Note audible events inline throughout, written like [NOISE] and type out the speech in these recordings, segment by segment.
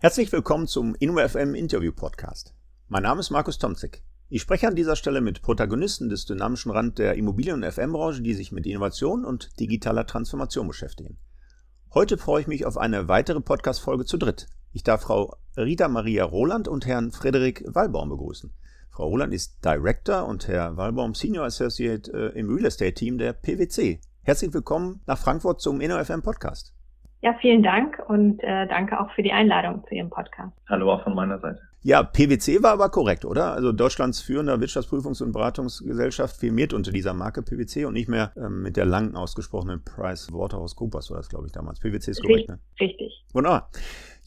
Herzlich willkommen zum InnoFM Interview Podcast. Mein Name ist Markus Tomzig. Ich spreche an dieser Stelle mit Protagonisten des dynamischen Rand der Immobilien- und FM-Branche, die sich mit Innovation und digitaler Transformation beschäftigen. Heute freue ich mich auf eine weitere Podcast-Folge zu dritt. Ich darf Frau Rita Maria Roland und Herrn Frederik Wallbaum begrüßen. Frau Roland ist Director und Herr Wallbaum Senior Associate äh, im Real Estate Team der PwC. Herzlich willkommen nach Frankfurt zum InnoFM Podcast. Ja, vielen Dank und äh, danke auch für die Einladung zu Ihrem Podcast. Hallo auch von meiner Seite. Ja, PwC war aber korrekt, oder? Also Deutschlands führender Wirtschaftsprüfungs- und Beratungsgesellschaft firmiert unter dieser Marke PwC und nicht mehr ähm, mit der lang ausgesprochenen Price Waterhouse Coopers war das, glaube ich, damals. PwC ist korrekt, ne? Richtig. Wunderbar.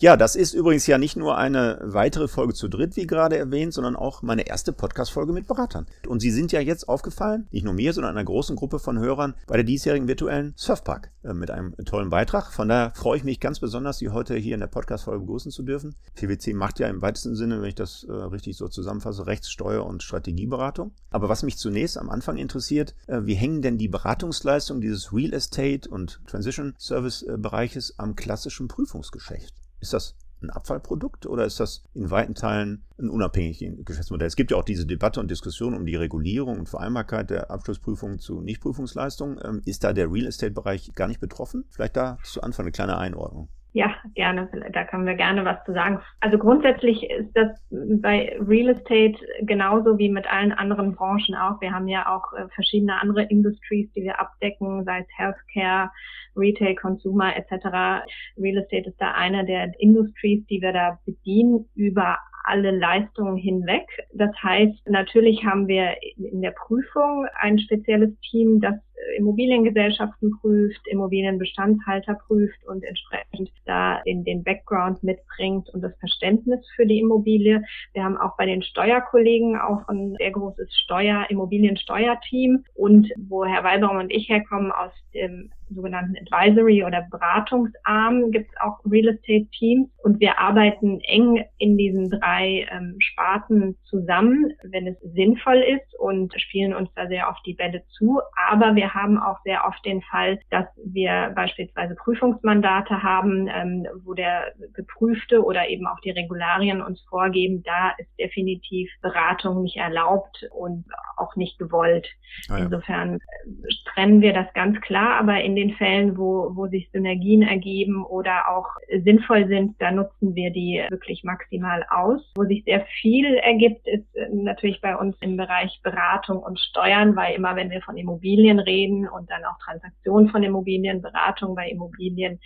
Ja, das ist übrigens ja nicht nur eine weitere Folge zu dritt, wie gerade erwähnt, sondern auch meine erste Podcast-Folge mit Beratern. Und sie sind ja jetzt aufgefallen, nicht nur mir, sondern einer großen Gruppe von Hörern bei der diesjährigen virtuellen Surfpark äh, mit einem tollen Beitrag. Von daher freue ich mich ganz besonders, Sie heute hier in der Podcast-Folge begrüßen zu dürfen. PwC macht ja im weitesten Sinne, wenn ich das äh, richtig so zusammenfasse, Rechtssteuer- und Strategieberatung. Aber was mich zunächst am Anfang interessiert, äh, wie hängen denn die Beratungsleistungen dieses Real Estate und Transition Service äh, Bereiches am klassischen Prüfungsgeschäft? Ist das ein Abfallprodukt oder ist das in weiten Teilen ein unabhängiges Geschäftsmodell? Es gibt ja auch diese Debatte und Diskussion um die Regulierung und Vereinbarkeit der Abschlussprüfung zu Nichtprüfungsleistungen. Ähm, ist da der Real Estate-Bereich gar nicht betroffen? Vielleicht da zu Anfang eine kleine Einordnung. Ja, gerne. Da können wir gerne was zu sagen. Also grundsätzlich ist das bei Real Estate genauso wie mit allen anderen Branchen auch. Wir haben ja auch äh, verschiedene andere Industries, die wir abdecken, sei es Healthcare, Retail, Consumer etc. Real Estate ist da eine der Industries, die wir da bedienen über alle Leistungen hinweg. Das heißt, natürlich haben wir in der Prüfung ein spezielles Team, das Immobiliengesellschaften prüft, Immobilienbestandshalter prüft und entsprechend da den, den Background mitbringt und das Verständnis für die Immobilie. Wir haben auch bei den Steuerkollegen auch ein sehr großes Steuer, Immobiliensteuerteam und wo Herr Walbaum und ich herkommen aus dem sogenannten Advisory oder Beratungsarm gibt es auch Real Estate Teams und wir arbeiten eng in diesen drei ähm, Sparten zusammen, wenn es sinnvoll ist und spielen uns da sehr oft die Bälle zu. Aber wir haben auch sehr oft den Fall, dass wir beispielsweise Prüfungsmandate haben, ähm, wo der Geprüfte oder eben auch die Regularien uns vorgeben, da ist definitiv Beratung nicht erlaubt und auch nicht gewollt. Ah ja. Insofern äh, trennen wir das ganz klar, aber in den Fällen, wo, wo sich Synergien ergeben oder auch sinnvoll sind, da nutzen wir die wirklich maximal aus. Wo sich sehr viel ergibt, ist äh, natürlich bei uns im Bereich Beratung und Steuern, weil immer wenn wir von Immobilien reden und dann auch Transaktionen von Immobilien, Beratung bei Immobilien,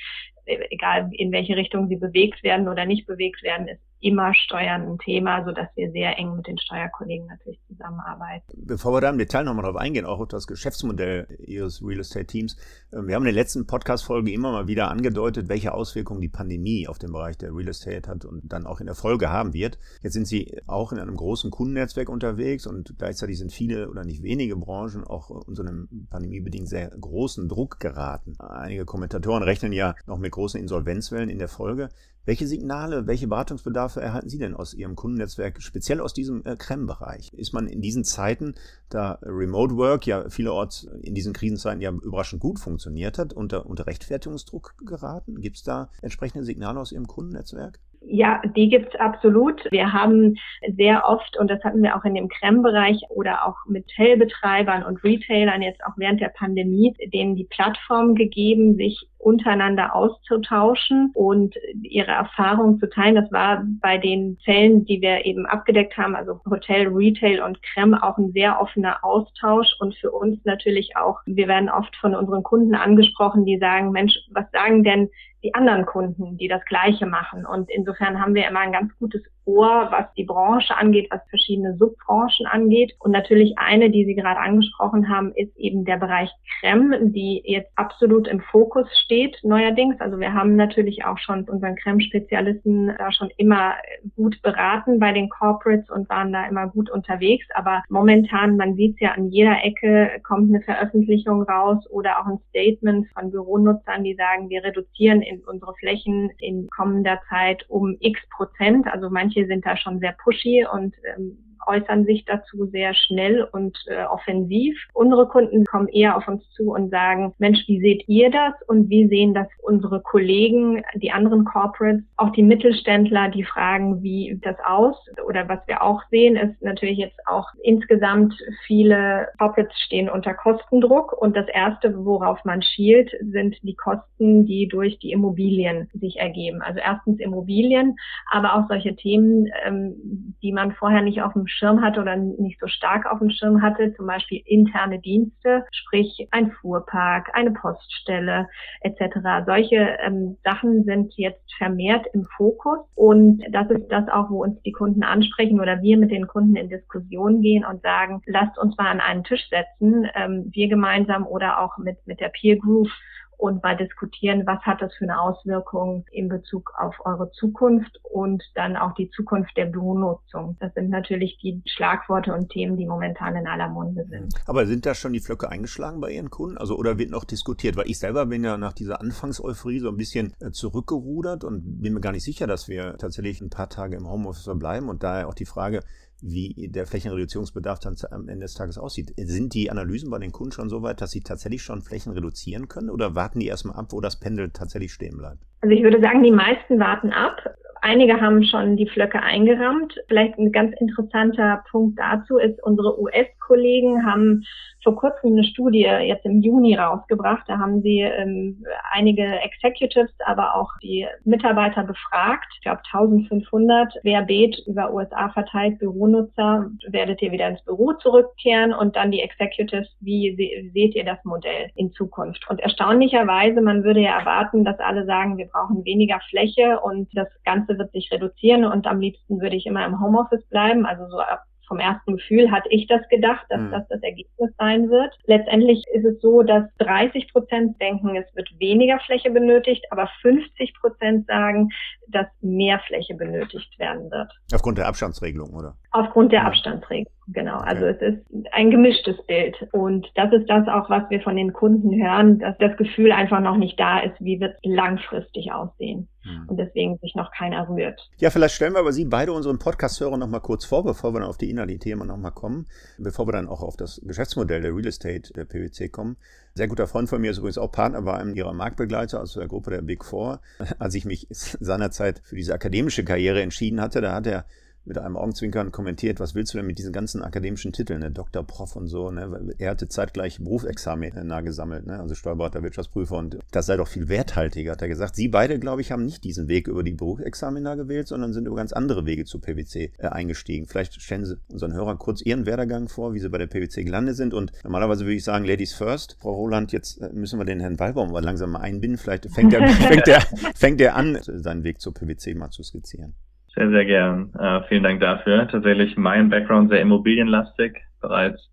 egal in welche Richtung sie bewegt werden oder nicht bewegt werden, ist immer Steuern ein Thema, so dass wir sehr eng mit den Steuerkollegen natürlich zusammenarbeiten. Bevor wir da im Detail nochmal drauf eingehen, auch auf das Geschäftsmodell Ihres Real Estate Teams. Ähm, wir haben in der letzten Podcast-Folge immer mal wieder angedeutet, welche Auswirkungen die Pandemie auf den Bereich der Real Estate hat und dann auch in der Folge haben wird. Jetzt sind Sie auch in einem großen Kundennetzwerk unterwegs und gleichzeitig sind viele oder nicht wenige Branchen auch unter einem pandemiebedingt sehr großen Druck geraten. Einige Kommentatoren rechnen ja noch mit großen Insolvenzwellen in der Folge. Welche Signale, welche Beratungsbedarfe erhalten Sie denn aus Ihrem Kundennetzwerk, speziell aus diesem äh, Creme-Bereich? Ist man in diesen Zeiten, da Remote Work ja vielerorts in diesen Krisenzeiten ja überraschend gut funktioniert hat, unter, unter Rechtfertigungsdruck geraten? Gibt es da entsprechende Signale aus Ihrem Kundennetzwerk? Ja, die gibt's absolut. Wir haben sehr oft, und das hatten wir auch in dem Creme-Bereich oder auch mit Hotelbetreibern und Retailern jetzt auch während der Pandemie, denen die Plattform gegeben, sich untereinander auszutauschen und ihre Erfahrungen zu teilen. Das war bei den Fällen, die wir eben abgedeckt haben, also Hotel, Retail und Creme, auch ein sehr offener Austausch und für uns natürlich auch, wir werden oft von unseren Kunden angesprochen, die sagen, Mensch, was sagen denn die anderen Kunden, die das Gleiche machen. Und insofern haben wir immer ein ganz gutes Ohr, was die Branche angeht, was verschiedene Subbranchen angeht. Und natürlich eine, die Sie gerade angesprochen haben, ist eben der Bereich Creme, die jetzt absolut im Fokus steht neuerdings. Also wir haben natürlich auch schon unseren Creme-Spezialisten da schon immer gut beraten bei den Corporates und waren da immer gut unterwegs. Aber momentan, man sieht es ja an jeder Ecke, kommt eine Veröffentlichung raus oder auch ein Statement von Büronutzern, die sagen, wir reduzieren in unsere Flächen in kommender Zeit um x Prozent. Also manche sind da schon sehr pushy und ähm, äußern sich dazu sehr schnell und äh, offensiv. Unsere Kunden kommen eher auf uns zu und sagen, Mensch, wie seht ihr das und wie sehen das unsere Kollegen, die anderen Corporates, auch die Mittelständler, die fragen, wie das aus oder was wir auch sehen, ist natürlich jetzt auch insgesamt viele Corporates stehen unter Kostendruck und das erste, worauf man schielt, sind die Kosten, die durch die Immobilien sich ergeben. Also erstens Immobilien, aber auch solche Themen, ähm, die man vorher nicht auf dem Schirm hatte oder nicht so stark auf dem Schirm hatte, zum Beispiel interne Dienste, sprich ein Fuhrpark, eine Poststelle etc. Solche ähm, Sachen sind jetzt vermehrt im Fokus und das ist das auch, wo uns die Kunden ansprechen oder wir mit den Kunden in Diskussion gehen und sagen, lasst uns mal an einen Tisch setzen, ähm, wir gemeinsam oder auch mit, mit der Peer Group und mal diskutieren, was hat das für eine Auswirkung in Bezug auf eure Zukunft und dann auch die Zukunft der Büronutzung. Das sind natürlich die Schlagworte und Themen, die momentan in aller Munde sind. Aber sind da schon die Flöcke eingeschlagen bei Ihren Kunden? Also oder wird noch diskutiert? Weil ich selber bin ja nach dieser Anfangseuphorie so ein bisschen äh, zurückgerudert und bin mir gar nicht sicher, dass wir tatsächlich ein paar Tage im Homeoffice bleiben und daher auch die Frage, wie der Flächenreduzierungsbedarf dann am Ende des Tages aussieht. Sind die Analysen bei den Kunden schon so weit, dass sie tatsächlich schon Flächen reduzieren können oder warten die erstmal ab, wo das Pendel tatsächlich stehen bleibt? Also ich würde sagen, die meisten warten ab. Einige haben schon die Flöcke eingerammt. Vielleicht ein ganz interessanter Punkt dazu ist, unsere US-Kollegen haben vor kurzem eine Studie jetzt im Juni rausgebracht. Da haben sie ähm, einige Executives, aber auch die Mitarbeiter befragt. Ich glaube 1500 querbeet über USA verteilt Büronutzer. Werdet ihr wieder ins Büro zurückkehren? Und dann die Executives, wie se seht ihr das Modell in Zukunft? Und erstaunlicherweise, man würde ja erwarten, dass alle sagen, wir brauchen weniger Fläche und das Ganze wird sich reduzieren und am liebsten würde ich immer im Homeoffice bleiben, also so ab vom ersten Gefühl hatte ich das gedacht, dass mhm. das das Ergebnis sein wird. Letztendlich ist es so, dass 30 Prozent denken, es wird weniger Fläche benötigt, aber 50 Prozent sagen, dass mehr Fläche benötigt werden wird. Aufgrund der Abstandsregelung, oder? Aufgrund der ja. Abstandsregelung, genau. Also es ist ein gemischtes Bild. Und das ist das auch, was wir von den Kunden hören, dass das Gefühl einfach noch nicht da ist, wie wird es langfristig aussehen. Hm. Und deswegen sich noch keiner rührt. Ja, vielleicht stellen wir aber Sie beide unseren Podcast-Hörern noch mal kurz vor, bevor wir dann auf die inhaltlichen Themen noch mal kommen, bevor wir dann auch auf das Geschäftsmodell der Real Estate der PwC kommen. Sehr guter Freund von mir ist übrigens auch Partner bei einem ihrer Marktbegleiter, also der Gruppe der Big Four. [LAUGHS] Als ich mich [LAUGHS] seinerzeit für diese akademische Karriere entschieden hatte, da hat er mit einem Augenzwinkern kommentiert, was willst du denn mit diesen ganzen akademischen Titeln, ne? Doktor, Prof und so, ne? Er hatte zeitgleich Berufsexamen nah gesammelt, ne? Also Steuerberater, Wirtschaftsprüfer und das sei doch viel werthaltiger, hat er gesagt. Sie beide, glaube ich, haben nicht diesen Weg über die Berufsexamina gewählt, sondern sind über ganz andere Wege zu PwC äh, eingestiegen. Vielleicht stellen Sie unseren Hörern kurz Ihren Werdegang vor, wie Sie bei der PwC gelandet sind und normalerweise würde ich sagen, Ladies first. Frau Roland, jetzt äh, müssen wir den Herrn Wallbaum mal langsam mal einbinden. Vielleicht fängt er, [LAUGHS] fängt er, fängt er an, seinen Weg zur PwC mal zu skizzieren. Sehr, sehr gern. Äh, vielen Dank dafür. Tatsächlich mein Background sehr immobilienlastig. Bereits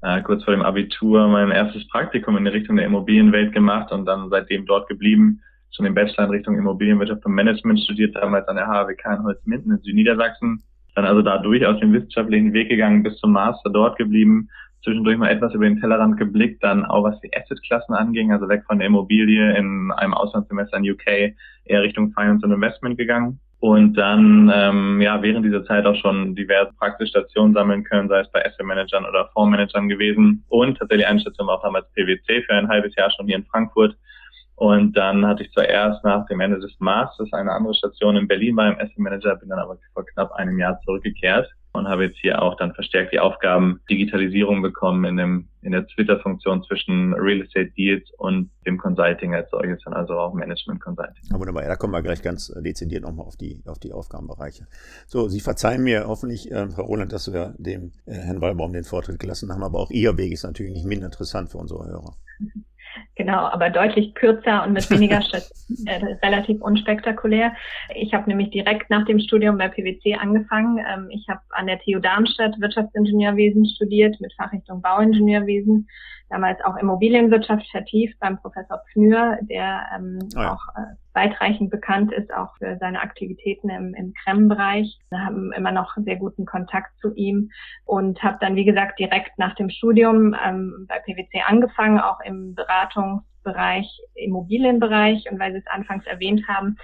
äh, kurz vor dem Abitur mein erstes Praktikum in die Richtung der Immobilienwelt gemacht und dann seitdem dort geblieben. Schon den Bachelor in Richtung Immobilienwirtschaft und Management studiert, damals an der HWK in Holzminden in Südniedersachsen. Dann also da durchaus den wissenschaftlichen Weg gegangen, bis zum Master dort geblieben. Zwischendurch mal etwas über den Tellerrand geblickt, dann auch was die Assetklassen anging, also weg von der Immobilie in einem Auslandssemester in UK eher Richtung Finance und Investment gegangen und dann ähm, ja während dieser Zeit auch schon diverse Praxisstationen sammeln können, sei es bei Asset Managern oder Fondsmanagern gewesen. Und tatsächlich eine Station war auch damals PwC für ein halbes Jahr schon hier in Frankfurt. Und dann hatte ich zuerst nach dem Ende des Masters eine andere Station in Berlin beim Asset Manager, bin dann aber vor knapp einem Jahr zurückgekehrt und habe jetzt hier auch dann verstärkt die Aufgaben Digitalisierung bekommen in dem in der Twitter-Funktion zwischen Real Estate Deals und dem Consulting als solches, also auch Management Consulting. Ja, wunderbar, ja, da kommen wir gleich ganz dezidiert nochmal auf die, auf die Aufgabenbereiche. So, Sie verzeihen mir hoffentlich, äh, Frau Roland, dass wir dem äh, Herrn Wallbaum den Vortritt gelassen haben, aber auch Ihr Weg ist natürlich nicht minder interessant für unsere Hörer. Genau, aber deutlich kürzer und mit weniger [LAUGHS] äh, relativ unspektakulär. Ich habe nämlich direkt nach dem Studium bei PwC angefangen. Ähm, ich habe an der TU Darmstadt Wirtschaftsingenieurwesen studiert mit Fachrichtung Bauingenieurwesen damals auch Immobilienwirtschaft vertieft beim Professor Pfnür, der ähm, oh ja. auch äh, weitreichend bekannt ist, auch für seine Aktivitäten im, im Krem-Bereich. Wir haben immer noch sehr guten Kontakt zu ihm und habe dann, wie gesagt, direkt nach dem Studium ähm, bei PwC angefangen, auch im Beratungs- Bereich Immobilienbereich und weil Sie es anfangs erwähnt haben,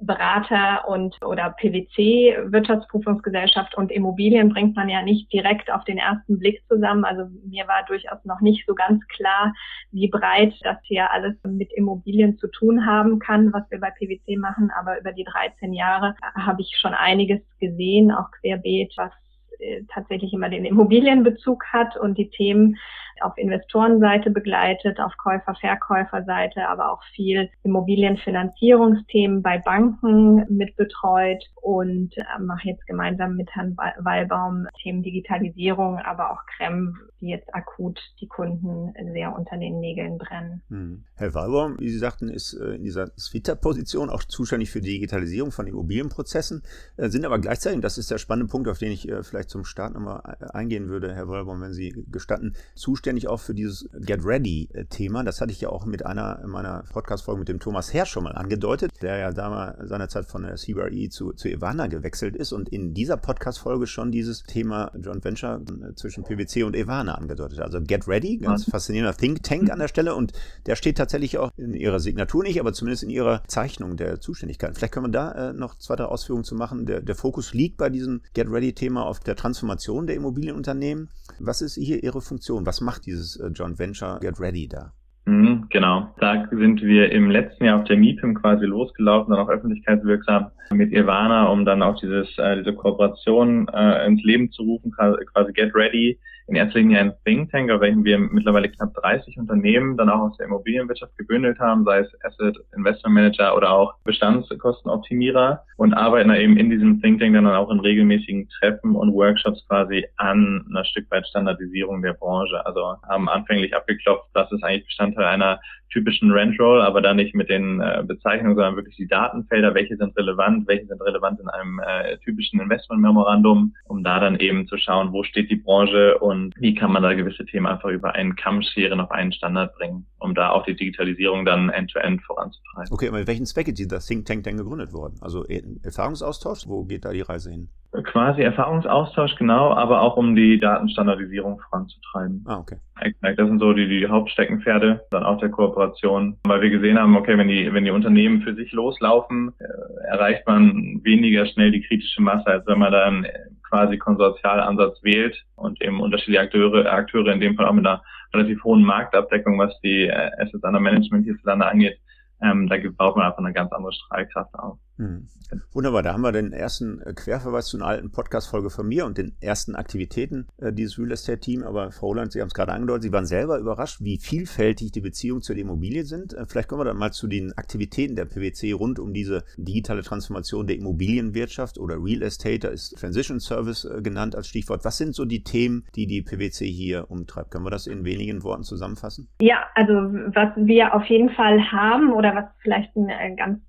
Berater und oder PwC Wirtschaftsprüfungsgesellschaft und Immobilien bringt man ja nicht direkt auf den ersten Blick zusammen. Also mir war durchaus noch nicht so ganz klar, wie breit das hier alles mit Immobilien zu tun haben kann, was wir bei PwC machen. Aber über die 13 Jahre habe ich schon einiges gesehen, auch querbeet, was äh, tatsächlich immer den Immobilienbezug hat und die Themen auf Investorenseite begleitet, auf Käufer-Verkäuferseite, aber auch viel Immobilienfinanzierungsthemen bei Banken mitbetreut und äh, mache jetzt gemeinsam mit Herrn Wallbaum Themen Digitalisierung, aber auch Krem, die jetzt akut die Kunden sehr unter den Nägeln brennen. Hm. Herr Wallbaum, wie Sie sagten, ist äh, in dieser Twitter-Position auch zuständig für die Digitalisierung von Immobilienprozessen, äh, sind aber gleichzeitig, das ist der spannende Punkt, auf den ich vielleicht zum Start nochmal eingehen würde, Herr Wallbaum, wenn Sie gestatten, zuständig auch für dieses Get Ready-Thema. Das hatte ich ja auch mit einer meiner Podcast-Folgen mit dem Thomas Herr schon mal angedeutet, der ja damals seinerzeit von der CBRE zu, zu Ivana gewechselt ist und in dieser Podcast-Folge schon dieses Thema Joint Venture äh, zwischen PwC und Ivana angedeutet. Also Get Ready, ganz mhm. faszinierender Think Tank an der Stelle und der steht tatsächlich auch in ihrer Signatur nicht, aber zumindest in ihrer Zeichnung der Zuständigkeit. Vielleicht können wir da äh, noch zwei, drei Ausführungen zu machen. Der, der Fokus liegt bei diesem Get Ready-Thema auf der Transformation der Immobilienunternehmen. Was ist hier Ihre Funktion? Was macht macht dieses äh, Joint Venture Get Ready da? Mhm, genau. Da sind wir im letzten Jahr auf der MIPIM quasi losgelaufen, dann auch öffentlichkeitswirksam mit Ivana, um dann auch dieses, äh, diese Kooperation äh, ins Leben zu rufen, quasi Get Ready, in erster Linie ein Think Tank, auf welchem wir mittlerweile knapp 30 Unternehmen dann auch aus der Immobilienwirtschaft gebündelt haben, sei es Asset Investment Manager oder auch Bestandskostenoptimierer und arbeiten da eben in diesem Think Tank dann auch in regelmäßigen Treffen und Workshops quasi an einer Stück weit Standardisierung der Branche. Also haben anfänglich abgeklopft, das ist eigentlich Bestandteil einer typischen Rent-Roll, aber dann nicht mit den äh, Bezeichnungen, sondern wirklich die Datenfelder, welche sind relevant, welche sind relevant in einem äh, typischen Investment-Memorandum, um da dann eben zu schauen, wo steht die Branche und wie kann man da gewisse Themen einfach über einen Kamm scheren, auf einen Standard bringen, um da auch die Digitalisierung dann end-to-end -End voranzutreiben. Okay, aber mit welchen Zweck ist dieser Think Tank denn gegründet worden? Also Erfahrungsaustausch, wo geht da die Reise hin? Quasi Erfahrungsaustausch, genau, aber auch um die Datenstandardisierung voranzutreiben. Ah, okay. Das sind so die, die Hauptsteckenpferde, dann auch der Kooperation, weil wir gesehen haben, okay, wenn die, wenn die Unternehmen für sich loslaufen, äh, erreicht man weniger schnell die kritische Masse, als wenn man dann quasi Konsortialansatz wählt und eben unterschiedliche Akteure, Akteure in dem Fall auch mit einer relativ hohen Marktabdeckung, was die äh, Assets under Management hierzulande angeht, ähm, da braucht man einfach eine ganz andere Strahlkraft auch. Mhm. Wunderbar, da haben wir den ersten äh, Querverweis zu einer alten Podcast-Folge von mir und den ersten Aktivitäten äh, dieses Real Estate-Team. Aber Frau Holland, Sie haben es gerade angedeutet, Sie waren selber überrascht, wie vielfältig die Beziehungen zur Immobilie sind. Äh, vielleicht kommen wir dann mal zu den Aktivitäten der PwC rund um diese digitale Transformation der Immobilienwirtschaft oder Real Estate. Da ist Transition Service äh, genannt als Stichwort. Was sind so die Themen, die die PwC hier umtreibt? Können wir das in wenigen Worten zusammenfassen? Ja, also was wir auf jeden Fall haben oder was vielleicht ein ganz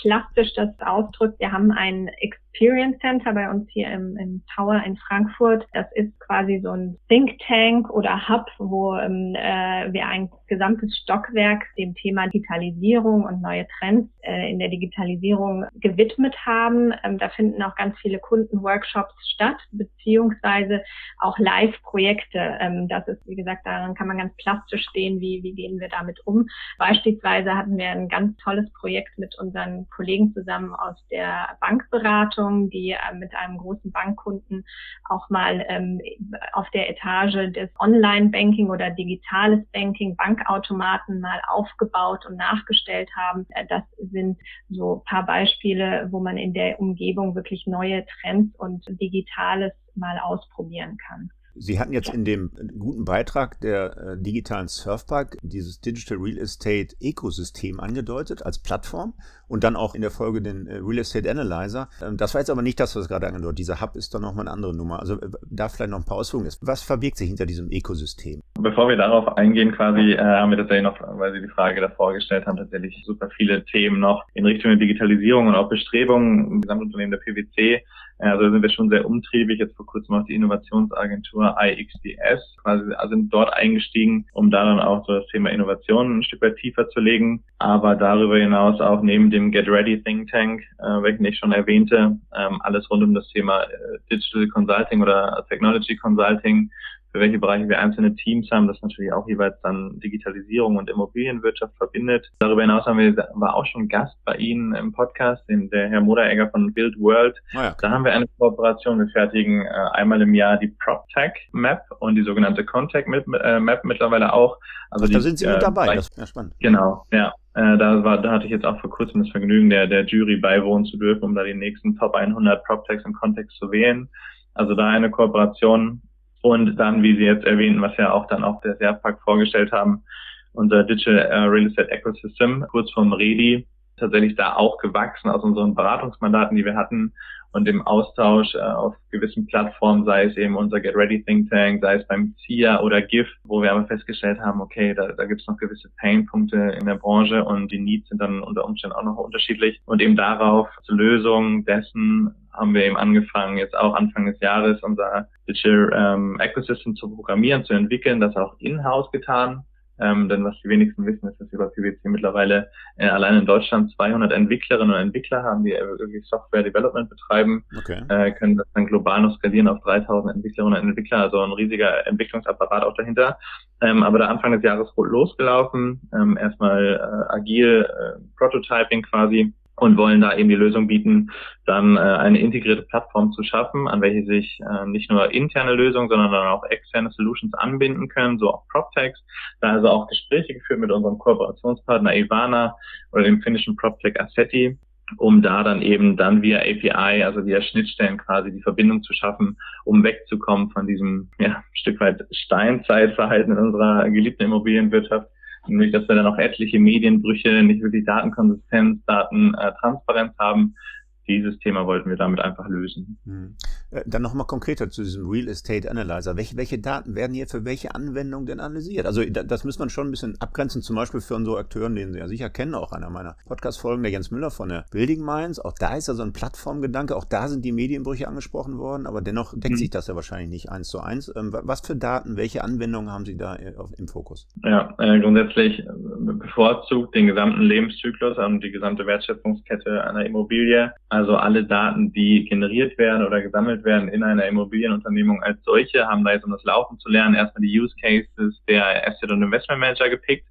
plastisch das ausdrückt. Wir haben ein Experience Center bei uns hier im, im Tower in Frankfurt. Das ist quasi so ein Think Tank oder Hub, wo ähm, äh, wir ein gesamtes Stockwerk dem Thema Digitalisierung und neue Trends äh, in der Digitalisierung gewidmet haben. Ähm, da finden auch ganz viele Kundenworkshops statt, beziehungsweise auch Live-Projekte. Ähm, das ist, wie gesagt, daran kann man ganz plastisch sehen, wie, wie gehen wir damit um. Beispielsweise hatten wir ein ganz tolles Projekt mit unseren Kollegen zusammen aus der Bankberatung Beratung, die äh, mit einem großen Bankkunden auch mal ähm, auf der Etage des Online-Banking oder digitales Banking, Bankautomaten mal aufgebaut und nachgestellt haben. Äh, das sind so paar Beispiele, wo man in der Umgebung wirklich neue Trends und Digitales mal ausprobieren kann. Sie hatten jetzt in dem guten Beitrag der äh, digitalen Surfpark dieses Digital Real Estate Ökosystem angedeutet als Plattform und dann auch in der Folge den äh, Real Estate Analyzer. Ähm, das war jetzt aber nicht das, was gerade angedeutet Dieser Hub ist dann nochmal eine andere Nummer. Also äh, da vielleicht noch ein paar Ausführungen ist. Was verbirgt sich hinter diesem Ökosystem? Bevor wir darauf eingehen, quasi äh, haben wir tatsächlich noch, weil Sie die Frage davor gestellt haben, tatsächlich super viele Themen noch in Richtung der Digitalisierung und auch Bestrebungen im Gesamtunternehmen der PwC also sind wir schon sehr umtriebig. Jetzt vor kurzem auch die Innovationsagentur IXDS, quasi sind dort eingestiegen, um da dann auch so das Thema Innovation ein Stück weit tiefer zu legen. Aber darüber hinaus auch neben dem Get Ready Think Tank, äh, welchen ich schon erwähnte, ähm, alles rund um das Thema äh, Digital Consulting oder Technology Consulting für welche Bereiche wir einzelne Teams haben, das natürlich auch jeweils dann Digitalisierung und Immobilienwirtschaft verbindet. Darüber hinaus haben wir, war auch schon Gast bei Ihnen im Podcast, den, der Herr Moderegger von Build World. Oh ja, da haben wir eine Kooperation. Wir fertigen äh, einmal im Jahr die PropTech Map und die sogenannte Contact äh, Map mittlerweile auch. Also Ach, die, da sind Sie mit äh, dabei. Das ist ja spannend. Genau, ja. Äh, da, war, da hatte ich jetzt auch vor kurzem das Vergnügen, der, der Jury beiwohnen zu dürfen, um da die nächsten Top 100 PropTechs im Kontext zu wählen. Also da eine Kooperation. Und dann, wie Sie jetzt erwähnten, was ja auch dann auch der Serpack vorgestellt haben, unser Digital äh, Real Estate Ecosystem, kurz vom REDI, tatsächlich da auch gewachsen aus unseren Beratungsmandaten, die wir hatten und im Austausch äh, auf gewissen Plattformen, sei es eben unser Get Ready Think Tank, sei es beim CIA oder GIF, wo wir aber festgestellt haben, okay, da, da gibt es noch gewisse Painpunkte in der Branche und die Needs sind dann unter Umständen auch noch unterschiedlich. Und eben darauf zur Lösung dessen haben wir eben angefangen, jetzt auch Anfang des Jahres unser Digital ähm, Ecosystem zu programmieren, zu entwickeln, das auch in-house getan ähm, denn was die wenigsten wissen, ist, dass bei PwC mittlerweile äh, allein in Deutschland 200 Entwicklerinnen und Entwickler haben, die wirklich Software Development betreiben, okay. äh, können das dann global noch skalieren auf 3000 Entwicklerinnen und Entwickler, also ein riesiger Entwicklungsapparat auch dahinter. Ähm, aber da Anfang des Jahres losgelaufen, ähm, erstmal äh, agil äh, Prototyping quasi und wollen da eben die Lösung bieten, dann äh, eine integrierte Plattform zu schaffen, an welche sich äh, nicht nur interne Lösungen, sondern dann auch externe Solutions anbinden können, so auch PropTechs. Da also auch Gespräche geführt mit unserem Kooperationspartner Ivana oder dem finnischen PropTech Assetti, um da dann eben dann via API, also via Schnittstellen quasi die Verbindung zu schaffen, um wegzukommen von diesem ja, Stück weit Steinzeitverhalten in unserer geliebten Immobilienwirtschaft nämlich dass wir dann auch etliche Medienbrüche, nicht wirklich Datenkonsistenz, Datentransparenz haben, dieses Thema wollten wir damit einfach lösen. Hm. Äh, dann nochmal konkreter zu diesem Real Estate Analyzer. Welche, welche Daten werden hier für welche Anwendung denn analysiert? Also das muss man schon ein bisschen abgrenzen, zum Beispiel für unsere Akteuren, den Sie ja sicher kennen, auch einer meiner Podcast-Folgen, der Jens Müller von der Building Minds. Auch da ist ja so ein Plattformgedanke, auch da sind die Medienbrüche angesprochen worden, aber dennoch deckt mhm. sich das ja wahrscheinlich nicht eins zu eins. Ähm, was für Daten, welche Anwendungen haben Sie da äh, im Fokus? Ja, äh, grundsätzlich bevorzugt den gesamten Lebenszyklus und die gesamte Wertschöpfungskette einer Immobilie also alle Daten, die generiert werden oder gesammelt werden in einer Immobilienunternehmung als solche, haben da jetzt, um das Laufen zu lernen, erstmal die Use Cases der Asset und Investment Manager gepickt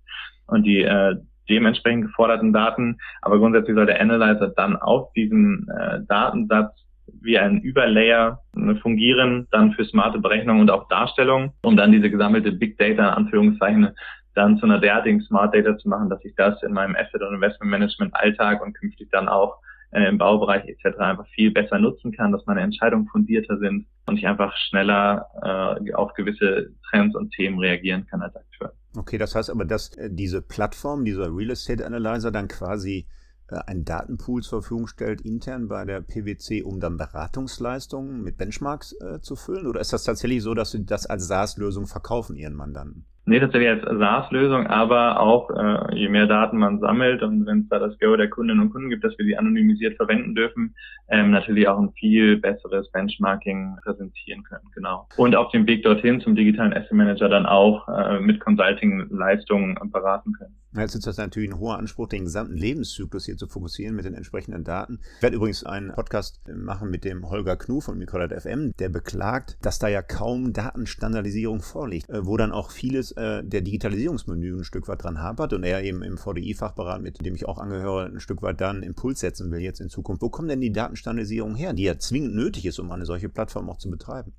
und die äh, dementsprechend geforderten Daten. Aber grundsätzlich soll der Analyzer dann auf diesen äh, Datensatz wie ein Überlayer äh, fungieren, dann für smarte Berechnung und auch Darstellung, um dann diese gesammelte Big Data, in Anführungszeichen, dann zu einer derartigen Smart Data zu machen, dass ich das in meinem Asset und Investment Management Alltag und künftig dann auch äh, im Baubereich etc. einfach viel besser nutzen kann, dass meine Entscheidungen fundierter sind und ich einfach schneller äh, auf gewisse Trends und Themen reagieren kann als Akteur. Okay, das heißt aber, dass äh, diese Plattform, dieser Real Estate Analyzer dann quasi äh, einen Datenpool zur Verfügung stellt, intern bei der PwC, um dann Beratungsleistungen mit Benchmarks äh, zu füllen? Oder ist das tatsächlich so, dass Sie das als SaaS-Lösung verkaufen Ihren Mandanten? Nee, tatsächlich als SaaS-Lösung, aber auch äh, je mehr Daten man sammelt und wenn es da das Go der Kundinnen und Kunden gibt, dass wir die anonymisiert verwenden dürfen, ähm, natürlich auch ein viel besseres Benchmarking präsentieren können, genau. Und auf dem Weg dorthin zum digitalen Asset Manager dann auch äh, mit Consulting-Leistungen beraten können. Jetzt ist das natürlich ein hoher Anspruch, den gesamten Lebenszyklus hier zu fokussieren mit den entsprechenden Daten. Ich werde übrigens einen Podcast machen mit dem Holger Knu von Microdat FM, der beklagt, dass da ja kaum Datenstandardisierung vorliegt, äh, wo dann auch vieles äh, der Digitalisierungsmenü ein Stück weit dran hapert und er eben im VDI-Fachberat, mit dem ich auch angehöre, ein Stück weit dann Impuls setzen will jetzt in Zukunft. Wo kommt denn die Datenstandardisierung her, die ja zwingend nötig ist, um eine solche Plattform auch zu betreiben?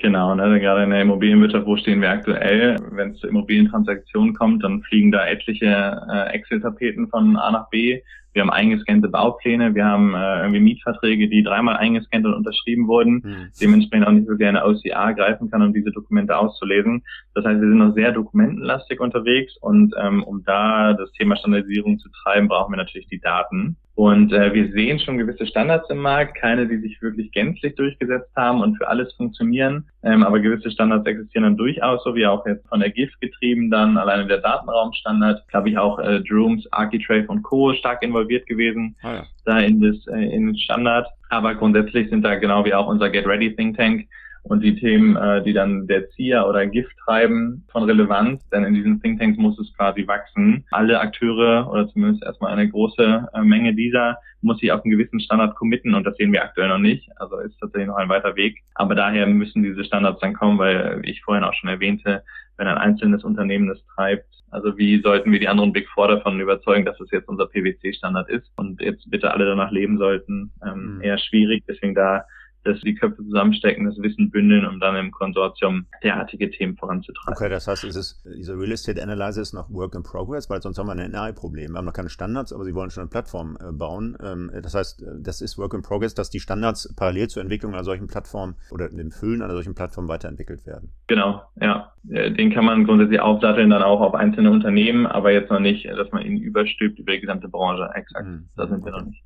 Genau, ne, gerade in der Immobilienwirtschaft, wo stehen wir aktuell? Wenn es zu Immobilientransaktionen kommt, dann fliegen da etliche äh, Excel-Tapeten von A nach B. Wir haben eingescannte Baupläne, wir haben äh, irgendwie Mietverträge, die dreimal eingescannt und unterschrieben wurden, mhm. dementsprechend auch nicht wirklich eine OCA greifen kann, um diese Dokumente auszulesen. Das heißt, wir sind noch sehr dokumentenlastig unterwegs und ähm, um da das Thema Standardisierung zu treiben, brauchen wir natürlich die Daten. Und äh, wir sehen schon gewisse Standards im Markt, keine, die sich wirklich gänzlich durchgesetzt haben und für alles funktionieren. Ähm, aber gewisse Standards existieren dann durchaus, so wie auch jetzt von der GIF getrieben dann, alleine der Datenraumstandard, glaube ich auch äh, Drooms, Architrave und Co. stark involviert gewesen, ah, ja. da in, das, äh, in den Standard. Aber grundsätzlich sind da genau wie auch unser Get Ready Think Tank und die Themen, äh, die dann der ZIA oder GIF treiben, von Relevanz, denn in diesen Thinktanks muss es quasi wachsen. Alle Akteure oder zumindest erstmal eine große äh, Menge dieser muss sich auf einen gewissen Standard committen und das sehen wir aktuell noch nicht. Also ist tatsächlich noch ein weiter Weg. Aber daher müssen diese Standards dann kommen, weil wie ich vorhin auch schon erwähnte, wenn ein einzelnes Unternehmen das treibt, also wie sollten wir die anderen Big Four davon überzeugen, dass es jetzt unser PwC-Standard ist und jetzt bitte alle danach leben sollten? Ähm, mhm. Eher schwierig, deswegen da dass die Köpfe zusammenstecken, das Wissen bündeln, um dann im Konsortium derartige Themen voranzutreiben. Okay, das heißt, es ist, dieser Real Estate Analyzer ist noch Work in Progress, weil sonst haben wir ein NRI-Problem. Wir haben noch keine Standards, aber sie wollen schon eine Plattform äh, bauen. Ähm, das heißt, das ist Work in Progress, dass die Standards parallel zur Entwicklung einer solchen Plattform oder dem Füllen einer solchen Plattform weiterentwickelt werden. Genau, ja. Den kann man grundsätzlich aufsatteln dann auch auf einzelne Unternehmen, aber jetzt noch nicht, dass man ihn überstülpt über die gesamte Branche. Exakt. Mhm. Da sind wir noch nicht.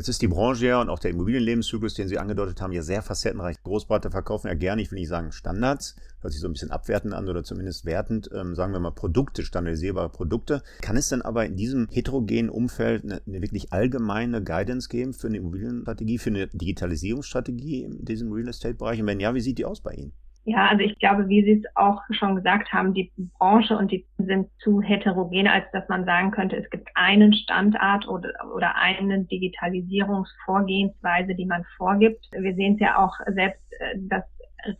Jetzt ist die Branche ja und auch der Immobilienlebenszyklus, den Sie angedeutet haben, ja sehr facettenreich. Großberater verkaufen ja gerne, ich will nicht sagen Standards, hört sich so ein bisschen abwertend an oder zumindest wertend, ähm, sagen wir mal Produkte, standardisierbare Produkte. Kann es denn aber in diesem heterogenen Umfeld eine, eine wirklich allgemeine Guidance geben für eine Immobilienstrategie, für eine Digitalisierungsstrategie in diesem Real Estate-Bereich? Und wenn ja, wie sieht die aus bei Ihnen? Ja, also ich glaube, wie Sie es auch schon gesagt haben, die Branche und die sind zu heterogen, als dass man sagen könnte, es gibt einen Standard oder, oder eine Digitalisierungsvorgehensweise, die man vorgibt. Wir sehen es ja auch selbst, äh, dass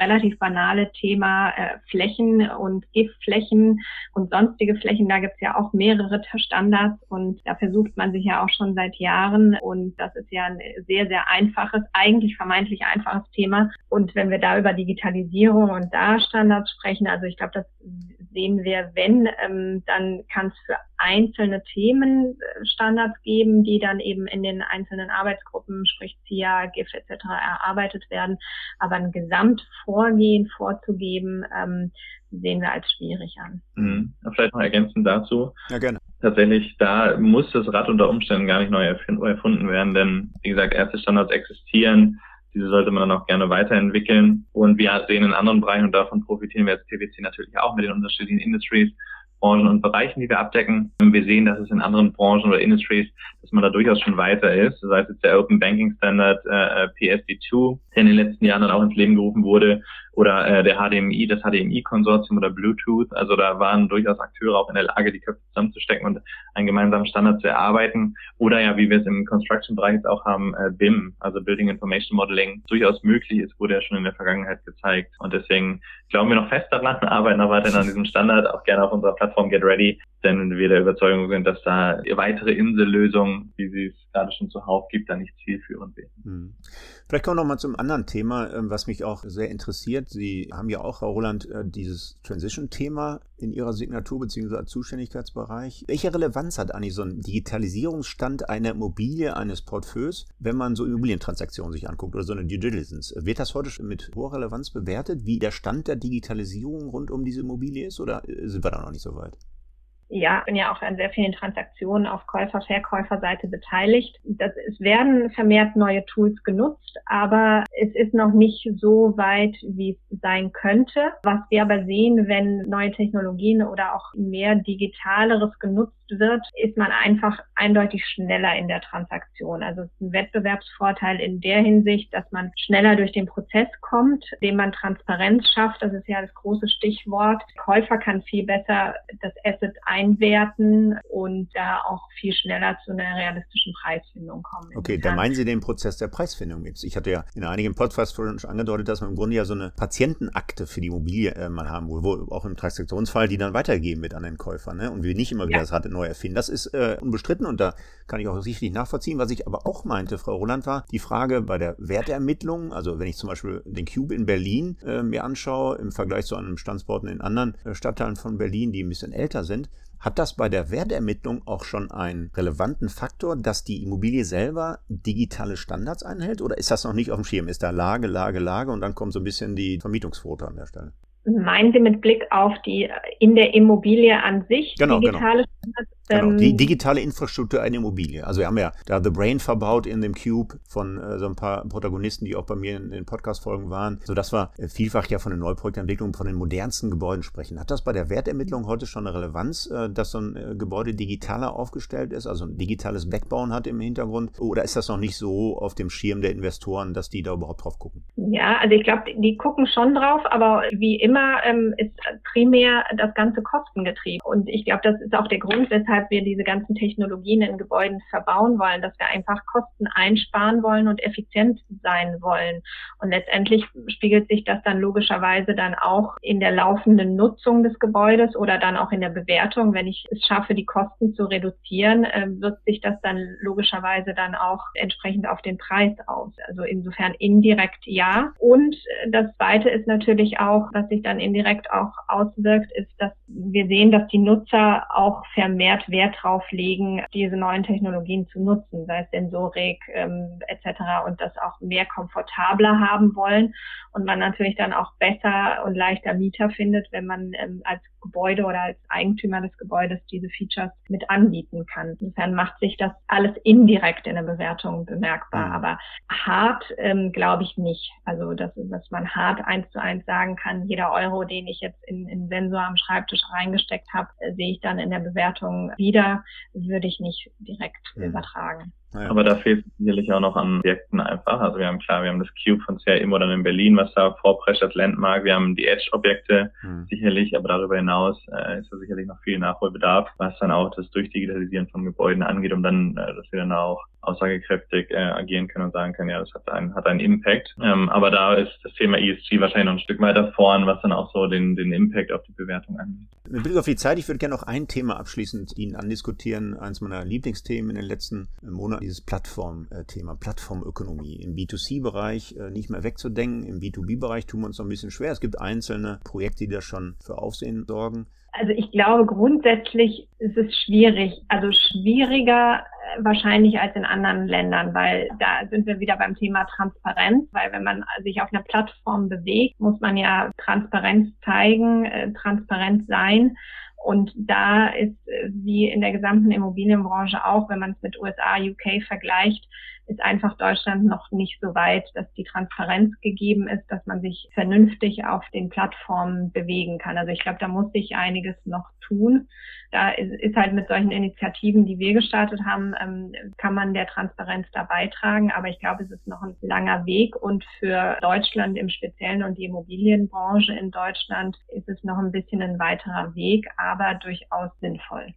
relativ banale Thema äh, Flächen und Giftflächen und sonstige Flächen. Da gibt es ja auch mehrere Standards und da versucht man sich ja auch schon seit Jahren und das ist ja ein sehr, sehr einfaches, eigentlich vermeintlich einfaches Thema. Und wenn wir da über Digitalisierung und da Standards sprechen, also ich glaube, das sehen wir, wenn, ähm, dann kann es für einzelne Themen äh, Standards geben, die dann eben in den einzelnen Arbeitsgruppen, sprich CIA, GIF etc. erarbeitet werden. Aber ein Gesamtvorgehen vorzugeben, ähm, sehen wir als schwierig an. Mhm. Vielleicht noch ergänzend dazu. Ja, gerne. Tatsächlich, da muss das Rad unter Umständen gar nicht neu erfunden werden, denn wie gesagt, erste Standards existieren diese sollte man dann auch gerne weiterentwickeln. Und wir sehen in anderen Bereichen, und davon profitieren wir als PwC natürlich auch mit den unterschiedlichen Industries, Branchen und Bereichen, die wir abdecken. Wir sehen, dass es in anderen Branchen oder Industries, dass man da durchaus schon weiter ist. Sei es jetzt der Open Banking Standard äh, PSD2, der in den letzten Jahren dann auch ins Leben gerufen wurde, oder äh, der HDMI, das HDMI-Konsortium oder Bluetooth. Also da waren durchaus Akteure auch in der Lage, die Köpfe zusammenzustecken und einen gemeinsamen Standard zu erarbeiten. Oder ja, wie wir es im Construction-Bereich jetzt auch haben, äh, BIM, also Building Information Modeling, durchaus möglich ist, wurde ja schon in der Vergangenheit gezeigt. Und deswegen glauben wir noch fest daran, [LAUGHS] arbeiten auch weiterhin an diesem Standard, auch gerne auf unserer Plattform Get Ready, denn wir der Überzeugung sind, dass da weitere Insellösungen, wie sie es gerade schon zuhauf gibt, da nicht zielführend wären. Hm. Vielleicht kommen wir noch mal zum anderen Thema, ähm, was mich auch sehr interessiert. Sie haben ja auch, Herr Roland, äh, dieses Transition-Thema in Ihrer Signatur bzw. Zuständigkeitsbereich. Welche Relevanz hat eigentlich so ein Digitalisierungsstand einer Immobilie, eines Portfolios, wenn man so Immobilientransaktionen sich anguckt oder so eine Due? Wird das heute mit hoher Relevanz bewertet, wie der Stand der Digitalisierung rund um diese Immobilie ist oder äh, sind wir da noch nicht so weit? Ja, bin ja auch an sehr vielen Transaktionen auf Käufer-Verkäuferseite beteiligt. Das, es werden vermehrt neue Tools genutzt, aber es ist noch nicht so weit, wie es sein könnte. Was wir aber sehen, wenn neue Technologien oder auch mehr Digitaleres genutzt wird, ist man einfach eindeutig schneller in der Transaktion. Also es ist ein Wettbewerbsvorteil in der Hinsicht, dass man schneller durch den Prozess kommt, indem man Transparenz schafft. Das ist ja das große Stichwort. Der Käufer kann viel besser das Asset einwerten und da auch viel schneller zu einer realistischen Preisfindung kommen. Okay, da meinen Sie den Prozess der Preisfindung jetzt. Ich hatte ja in einigen Podcasts schon angedeutet, dass man im Grunde ja so eine Patientenakte für die Immobilie äh, mal haben, wo, wo auch im Transaktionsfall die dann weitergegeben wird an den Käufer. Ne? Und wir nicht immer wieder ja. das Rad neu erfinden. Das ist äh, unbestritten und da kann ich auch sicherlich nachvollziehen. Was ich aber auch meinte, Frau Roland, war die Frage bei der Wertermittlung. Also wenn ich zum Beispiel den Cube in Berlin äh, mir anschaue, im Vergleich zu einem Standorten in anderen äh, Stadtteilen von Berlin, die ein bisschen älter sind, hat das bei der Wertermittlung auch schon einen relevanten Faktor, dass die Immobilie selber digitale Standards einhält? Oder ist das noch nicht auf dem Schirm? Ist da Lage, Lage, Lage und dann kommt so ein bisschen die Vermietungsquote an der Stelle? Meinen Sie mit Blick auf die in der Immobilie an sich genau, genau. digitale genau. Genau, die digitale Infrastruktur einer Immobilie. Also wir haben ja da The Brain verbaut in dem Cube von äh, so ein paar Protagonisten, die auch bei mir in den Podcast-Folgen waren, sodass wir äh, vielfach ja von den Neuprojektentwicklungen, von den modernsten Gebäuden sprechen. Hat das bei der Wertermittlung heute schon eine Relevanz, äh, dass so ein äh, Gebäude digitaler aufgestellt ist, also ein digitales Backbauen hat im Hintergrund? Oder ist das noch nicht so auf dem Schirm der Investoren, dass die da überhaupt drauf gucken? Ja, also ich glaube, die gucken schon drauf, aber wie immer immer ähm, ist primär das ganze kostengetrieben. Und ich glaube, das ist auch der Grund, weshalb wir diese ganzen Technologien in Gebäuden verbauen wollen, dass wir einfach Kosten einsparen wollen und effizient sein wollen. Und letztendlich spiegelt sich das dann logischerweise dann auch in der laufenden Nutzung des Gebäudes oder dann auch in der Bewertung. Wenn ich es schaffe, die Kosten zu reduzieren, äh, wirkt sich das dann logischerweise dann auch entsprechend auf den Preis aus. Also insofern indirekt ja. Und das Zweite ist natürlich auch, was sich dann indirekt auch auswirkt, ist, dass wir sehen, dass die Nutzer auch vermehrt Wert drauf legen, diese neuen Technologien zu nutzen, sei es Sensorik ähm, etc. und das auch mehr komfortabler haben wollen und man natürlich dann auch besser und leichter Mieter findet, wenn man ähm, als Gebäude oder als Eigentümer des Gebäudes diese Features mit anbieten kann. Insofern macht sich das alles indirekt in der Bewertung bemerkbar, mhm. aber hart ähm, glaube ich nicht. Also dass, dass man hart eins zu eins sagen kann, jeder Euro, den ich jetzt in, in Sensor am Schreibtisch reingesteckt habe, äh, sehe ich dann in der Bewertung wieder, würde ich nicht direkt mhm. übertragen. Ja. Aber da fehlt sicherlich auch noch an Objekten einfach. Also wir haben klar, wir haben das Cube von CRM oder in Berlin, was da vorprescht als Landmark. Wir haben die Edge-Objekte mhm. sicherlich, aber darüber hinaus äh, ist da sicherlich noch viel Nachholbedarf, was dann auch das Durchdigitalisieren von Gebäuden angeht, um dann, äh, dass wir dann auch aussagekräftig äh, agieren können und sagen können, ja, das hat einen, hat einen Impact. Ähm, aber da ist das Thema ESG wahrscheinlich noch ein Stück weiter vorn, was dann auch so den, den Impact auf die Bewertung angeht. Mit Blick auf die Zeit, ich würde gerne noch ein Thema abschließend Ihnen andiskutieren, eines meiner Lieblingsthemen in den letzten Monaten, dieses Plattform-Thema, Plattformökonomie. Im B2C-Bereich äh, nicht mehr wegzudenken, im B2B-Bereich tun wir uns noch ein bisschen schwer. Es gibt einzelne Projekte, die da schon für Aufsehen sorgen. Also ich glaube, grundsätzlich ist es schwierig, also schwieriger äh, wahrscheinlich als in anderen Ländern, weil da sind wir wieder beim Thema Transparenz, weil wenn man sich auf einer Plattform bewegt, muss man ja Transparenz zeigen, äh, transparent sein. Und da ist, äh, wie in der gesamten Immobilienbranche auch, wenn man es mit USA, UK vergleicht, ist einfach Deutschland noch nicht so weit, dass die Transparenz gegeben ist, dass man sich vernünftig auf den Plattformen bewegen kann. Also ich glaube, da muss sich einiges noch tun. Da ist, halt mit solchen Initiativen, die wir gestartet haben, ähm, kann man der Transparenz da beitragen. Aber ich glaube, es ist noch ein langer Weg und für Deutschland im Speziellen und die Immobilienbranche in Deutschland ist es noch ein bisschen ein weiterer Weg, aber durchaus sinnvoll.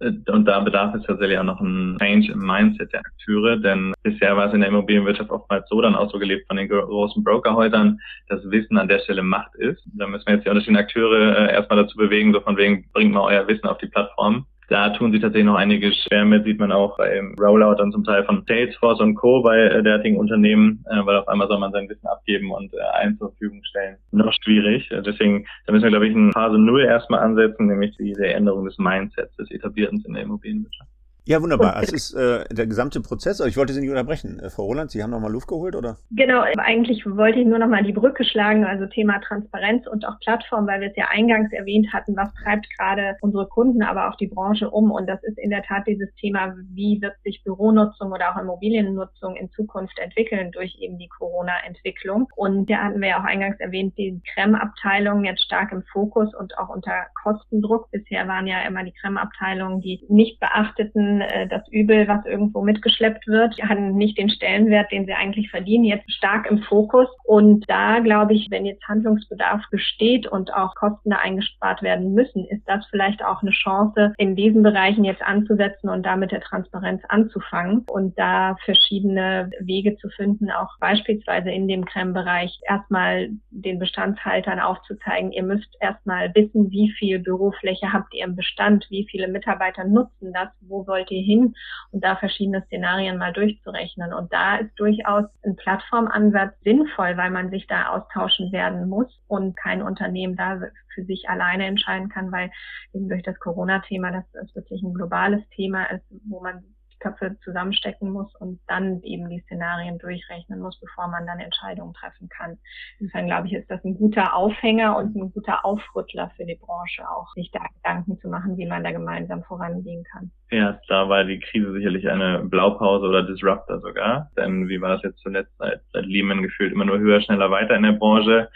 Äh, und da bedarf es tatsächlich auch noch ein Change im Mindset der Akteure, denn bisher war es in der Immobilienwirtschaft oftmals so dann auch so gelebt von den großen Brokerhäusern, dass Wissen an der Stelle Macht ist. Da müssen wir jetzt die unterschiedlichen Akteure äh, erstmal dazu bewegen, so von wegen, bringt mal euer Wissen auf die Plattform. Da tun sich tatsächlich noch einige schwer mit, sieht man auch beim Rollout dann zum Teil von Salesforce und Co. bei äh, derartigen Unternehmen, äh, weil auf einmal soll man sein Wissen abgeben und äh, zur Verfügung stellen. Noch schwierig. Äh, deswegen, da müssen wir, glaube ich, in Phase Null erstmal ansetzen, nämlich diese Änderung des Mindsets, des Etablierens in der Immobilienwirtschaft. Ja, wunderbar. Es ist äh, der gesamte Prozess. Aber ich wollte Sie nicht unterbrechen. Äh, Frau Roland, Sie haben noch mal Luft geholt, oder? Genau. Eigentlich wollte ich nur noch mal die Brücke schlagen, also Thema Transparenz und auch Plattform, weil wir es ja eingangs erwähnt hatten, was treibt gerade unsere Kunden, aber auch die Branche um. Und das ist in der Tat dieses Thema, wie wird sich Büronutzung oder auch Immobiliennutzung in Zukunft entwickeln durch eben die Corona-Entwicklung. Und da hatten wir ja auch eingangs erwähnt, die Krem-Abteilung jetzt stark im Fokus und auch unter Kostendruck. Bisher waren ja immer die Krem-Abteilungen, die nicht beachteten äh, das Übel, was irgendwo mitgeschleppt wird, haben nicht den Stellenwert, den sie eigentlich verdienen, jetzt stark im Fokus. Und da glaube ich, wenn jetzt Handlungsbedarf besteht und auch Kosten da eingespart werden müssen, ist das vielleicht auch eine Chance, in diesen Bereichen jetzt anzusetzen und damit der Transparenz anzufangen und da verschiedene Wege zu finden, auch beispielsweise in dem Creme-Bereich erstmal den Bestandshaltern aufzuzeigen, ihr müsst erstmal wissen, wie viel Bürofläche habt ihr im Bestand, wie viele Mitarbeiter nutzen das, wo soll wollt ihr hin und da verschiedene Szenarien mal durchzurechnen. Und da ist durchaus ein Plattformansatz sinnvoll, weil man sich da austauschen werden muss und kein Unternehmen da für sich alleine entscheiden kann, weil eben durch das Corona-Thema, das ist wirklich ein globales Thema ist, wo man Köpfe zusammenstecken muss und dann eben die Szenarien durchrechnen muss, bevor man dann Entscheidungen treffen kann. Insofern glaube ich, ist das ein guter Aufhänger und ein guter Aufrüttler für die Branche auch, sich da Gedanken zu machen, wie man da gemeinsam vorangehen kann. Ja, da war die Krise sicherlich eine Blaupause oder Disruptor sogar. Denn wie war das jetzt zuletzt seit, seit Lehman gefühlt immer nur höher, schneller weiter in der Branche?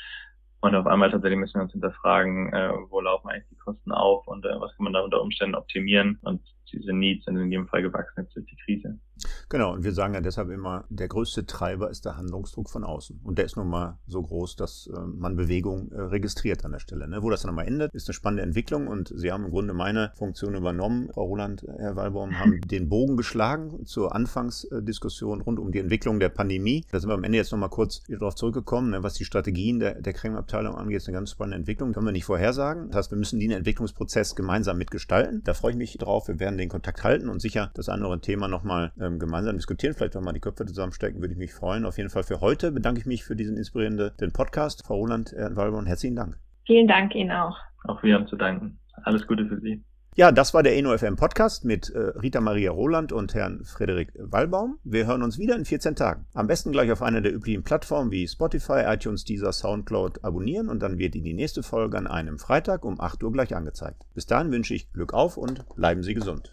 Und auf einmal tatsächlich müssen wir uns hinterfragen, äh, wo laufen eigentlich die Kosten auf und äh, was kann man da unter Umständen optimieren. Und diese Needs sind in jedem Fall gewachsen jetzt durch die Krise. Genau, und wir sagen ja deshalb immer, der größte Treiber ist der Handlungsdruck von außen. Und der ist nun mal so groß, dass äh, man Bewegung äh, registriert an der Stelle. Ne? Wo das dann mal endet, ist eine spannende Entwicklung und Sie haben im Grunde meine Funktion übernommen, Frau Roland, Herr Walbaum, haben [LAUGHS] den Bogen geschlagen zur Anfangsdiskussion rund um die Entwicklung der Pandemie. Da sind wir am Ende jetzt nochmal kurz darauf zurückgekommen, ne? was die Strategien der, der Kreml-Abteilung angeht, ist eine ganz spannende Entwicklung. Können wir nicht vorhersagen. Das heißt, wir müssen den Entwicklungsprozess gemeinsam mitgestalten. Da freue ich mich drauf. Wir werden den Kontakt halten und sicher das andere Thema nochmal ähm, gemeinsam diskutieren. Vielleicht nochmal die Köpfe zusammenstecken, würde ich mich freuen. Auf jeden Fall für heute bedanke ich mich für diesen inspirierenden Podcast. Frau Roland, Herr Walborn, herzlichen Dank. Vielen Dank Ihnen auch. Auch wir haben zu danken. Alles Gute für Sie. Ja, das war der ENOFM Podcast mit äh, Rita Maria Roland und Herrn Frederik Wallbaum. Wir hören uns wieder in 14 Tagen. Am besten gleich auf einer der üblichen Plattformen wie Spotify, iTunes, Deezer, Soundcloud abonnieren und dann wird Ihnen die nächste Folge an einem Freitag um 8 Uhr gleich angezeigt. Bis dahin wünsche ich Glück auf und bleiben Sie gesund.